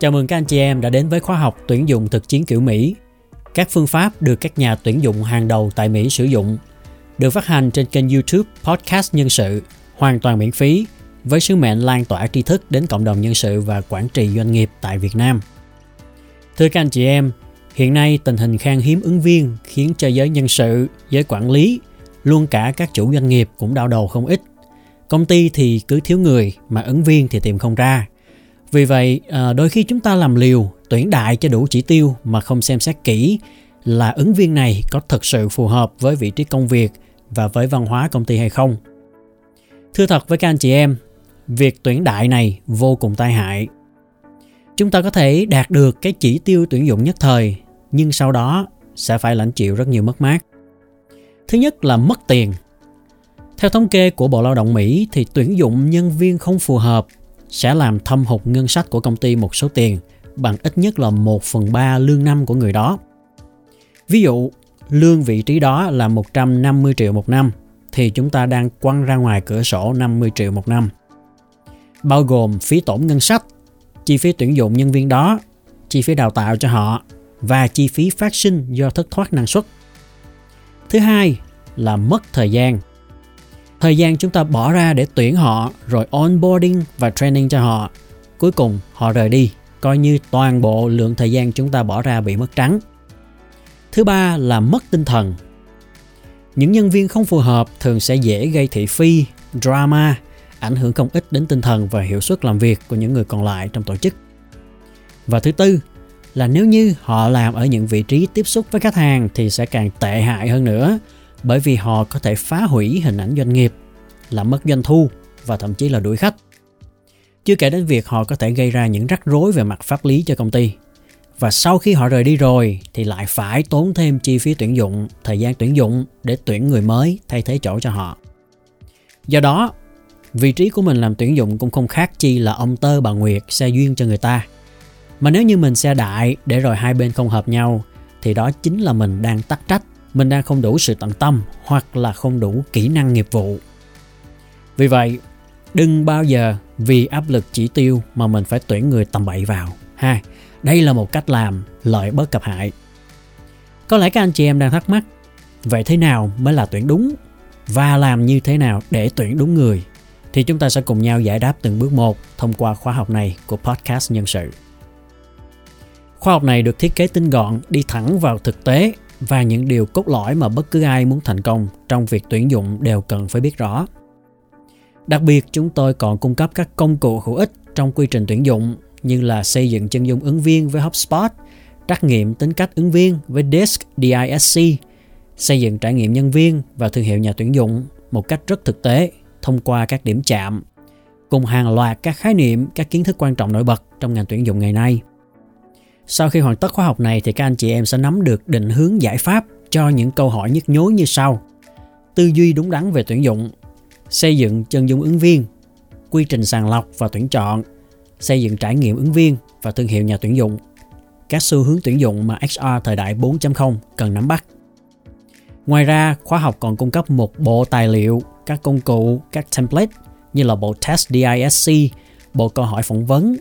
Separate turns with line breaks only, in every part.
Chào mừng các anh chị em đã đến với khóa học tuyển dụng thực chiến kiểu Mỹ. Các phương pháp được các nhà tuyển dụng hàng đầu tại Mỹ sử dụng, được phát hành trên kênh YouTube Podcast Nhân sự, hoàn toàn miễn phí, với sứ mệnh lan tỏa tri thức đến cộng đồng nhân sự và quản trị doanh nghiệp tại Việt Nam. Thưa các anh chị em, hiện nay tình hình khan hiếm ứng viên khiến cho giới nhân sự, giới quản lý, luôn cả các chủ doanh nghiệp cũng đau đầu không ít. Công ty thì cứ thiếu người mà ứng viên thì tìm không ra vì vậy, à, đôi khi chúng ta làm liều, tuyển đại cho đủ chỉ tiêu mà không xem xét kỹ là ứng viên này có thực sự phù hợp với vị trí công việc và với văn hóa công ty hay không. Thưa thật với các anh chị em, việc tuyển đại này vô cùng tai hại. Chúng ta có thể đạt được cái chỉ tiêu tuyển dụng nhất thời, nhưng sau đó sẽ phải lãnh chịu rất nhiều mất mát. Thứ nhất là mất tiền. Theo thống kê của Bộ Lao động Mỹ thì tuyển dụng nhân viên không phù hợp sẽ làm thâm hụt ngân sách của công ty một số tiền bằng ít nhất là 1 phần 3 lương năm của người đó. Ví dụ, lương vị trí đó là 150 triệu một năm thì chúng ta đang quăng ra ngoài cửa sổ 50 triệu một năm. Bao gồm phí tổn ngân sách, chi phí tuyển dụng nhân viên đó, chi phí đào tạo cho họ và chi phí phát sinh do thất thoát năng suất. Thứ hai là mất thời gian thời gian chúng ta bỏ ra để tuyển họ, rồi onboarding và training cho họ. Cuối cùng, họ rời đi. Coi như toàn bộ lượng thời gian chúng ta bỏ ra bị mất trắng. Thứ ba là mất tinh thần. Những nhân viên không phù hợp thường sẽ dễ gây thị phi, drama, ảnh hưởng không ít đến tinh thần và hiệu suất làm việc của những người còn lại trong tổ chức. Và thứ tư là nếu như họ làm ở những vị trí tiếp xúc với khách hàng thì sẽ càng tệ hại hơn nữa bởi vì họ có thể phá hủy hình ảnh doanh nghiệp, làm mất doanh thu và thậm chí là đuổi khách. Chưa kể đến việc họ có thể gây ra những rắc rối về mặt pháp lý cho công ty. Và sau khi họ rời đi rồi thì lại phải tốn thêm chi phí tuyển dụng, thời gian tuyển dụng để tuyển người mới thay thế chỗ cho họ. Do đó, vị trí của mình làm tuyển dụng cũng không khác chi là ông tơ bà Nguyệt xe duyên cho người ta. Mà nếu như mình xe đại để rồi hai bên không hợp nhau thì đó chính là mình đang tắc trách mình đang không đủ sự tận tâm hoặc là không đủ kỹ năng nghiệp vụ. Vì vậy, đừng bao giờ vì áp lực chỉ tiêu mà mình phải tuyển người tầm bậy vào. Ha, đây là một cách làm lợi bất cập hại. Có lẽ các anh chị em đang thắc mắc, vậy thế nào mới là tuyển đúng và làm như thế nào để tuyển đúng người? Thì chúng ta sẽ cùng nhau giải đáp từng bước một thông qua khóa học này của podcast nhân sự. Khóa học này được thiết kế tinh gọn, đi thẳng vào thực tế và những điều cốt lõi mà bất cứ ai muốn thành công trong việc tuyển dụng đều cần phải biết rõ. Đặc biệt, chúng tôi còn cung cấp các công cụ hữu ích trong quy trình tuyển dụng như là xây dựng chân dung ứng viên với HubSpot, trắc nghiệm tính cách ứng viên với DISC, DISC, xây dựng trải nghiệm nhân viên và thương hiệu nhà tuyển dụng một cách rất thực tế thông qua các điểm chạm, cùng hàng loạt các khái niệm, các kiến thức quan trọng nổi bật trong ngành tuyển dụng ngày nay – sau khi hoàn tất khóa học này thì các anh chị em sẽ nắm được định hướng giải pháp cho những câu hỏi nhức nhối như sau. Tư duy đúng đắn về tuyển dụng, xây dựng chân dung ứng viên, quy trình sàng lọc và tuyển chọn, xây dựng trải nghiệm ứng viên và thương hiệu nhà tuyển dụng, các xu hướng tuyển dụng mà HR thời đại 4.0 cần nắm bắt. Ngoài ra, khóa học còn cung cấp một bộ tài liệu, các công cụ, các template như là bộ test DISC, bộ câu hỏi phỏng vấn,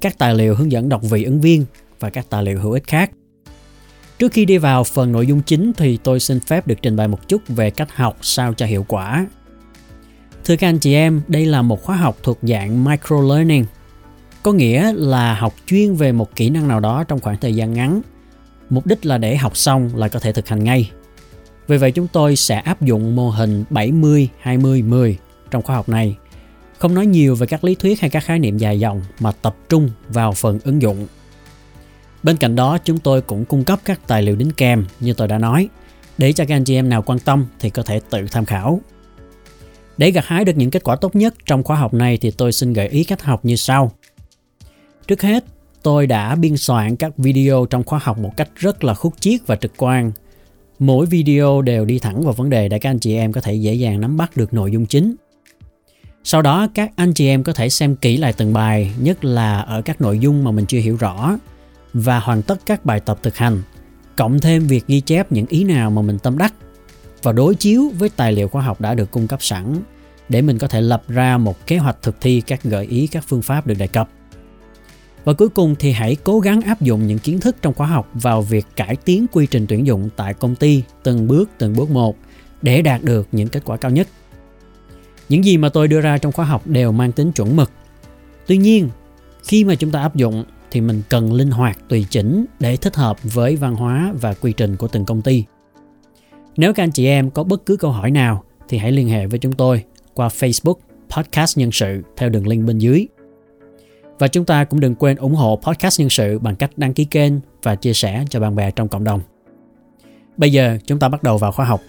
các tài liệu hướng dẫn đọc vị ứng viên và các tài liệu hữu ích khác. Trước khi đi vào phần nội dung chính thì tôi xin phép được trình bày một chút về cách học sao cho hiệu quả. Thưa các anh chị em, đây là một khóa học thuộc dạng micro learning, có nghĩa là học chuyên về một kỹ năng nào đó trong khoảng thời gian ngắn. Mục đích là để học xong là có thể thực hành ngay. Vì vậy chúng tôi sẽ áp dụng mô hình 70 20 10 trong khóa học này. Không nói nhiều về các lý thuyết hay các khái niệm dài dòng mà tập trung vào phần ứng dụng Bên cạnh đó chúng tôi cũng cung cấp các tài liệu đính kèm như tôi đã nói để cho các anh chị em nào quan tâm thì có thể tự tham khảo. Để gặt hái được những kết quả tốt nhất trong khóa học này thì tôi xin gợi ý cách học như sau. Trước hết, tôi đã biên soạn các video trong khóa học một cách rất là khúc chiết và trực quan. Mỗi video đều đi thẳng vào vấn đề để các anh chị em có thể dễ dàng nắm bắt được nội dung chính. Sau đó các anh chị em có thể xem kỹ lại từng bài, nhất là ở các nội dung mà mình chưa hiểu rõ và hoàn tất các bài tập thực hành, cộng thêm việc ghi chép những ý nào mà mình tâm đắc và đối chiếu với tài liệu khoa học đã được cung cấp sẵn để mình có thể lập ra một kế hoạch thực thi các gợi ý các phương pháp được đề cập. Và cuối cùng thì hãy cố gắng áp dụng những kiến thức trong khóa học vào việc cải tiến quy trình tuyển dụng tại công ty từng bước từng bước một để đạt được những kết quả cao nhất. Những gì mà tôi đưa ra trong khóa học đều mang tính chuẩn mực. Tuy nhiên, khi mà chúng ta áp dụng thì mình cần linh hoạt, tùy chỉnh để thích hợp với văn hóa và quy trình của từng công ty. Nếu các anh chị em có bất cứ câu hỏi nào thì hãy liên hệ với chúng tôi qua Facebook Podcast Nhân sự theo đường link bên dưới. Và chúng ta cũng đừng quên ủng hộ Podcast Nhân sự bằng cách đăng ký kênh và chia sẻ cho bạn bè trong cộng đồng. Bây giờ chúng ta bắt đầu vào khóa học.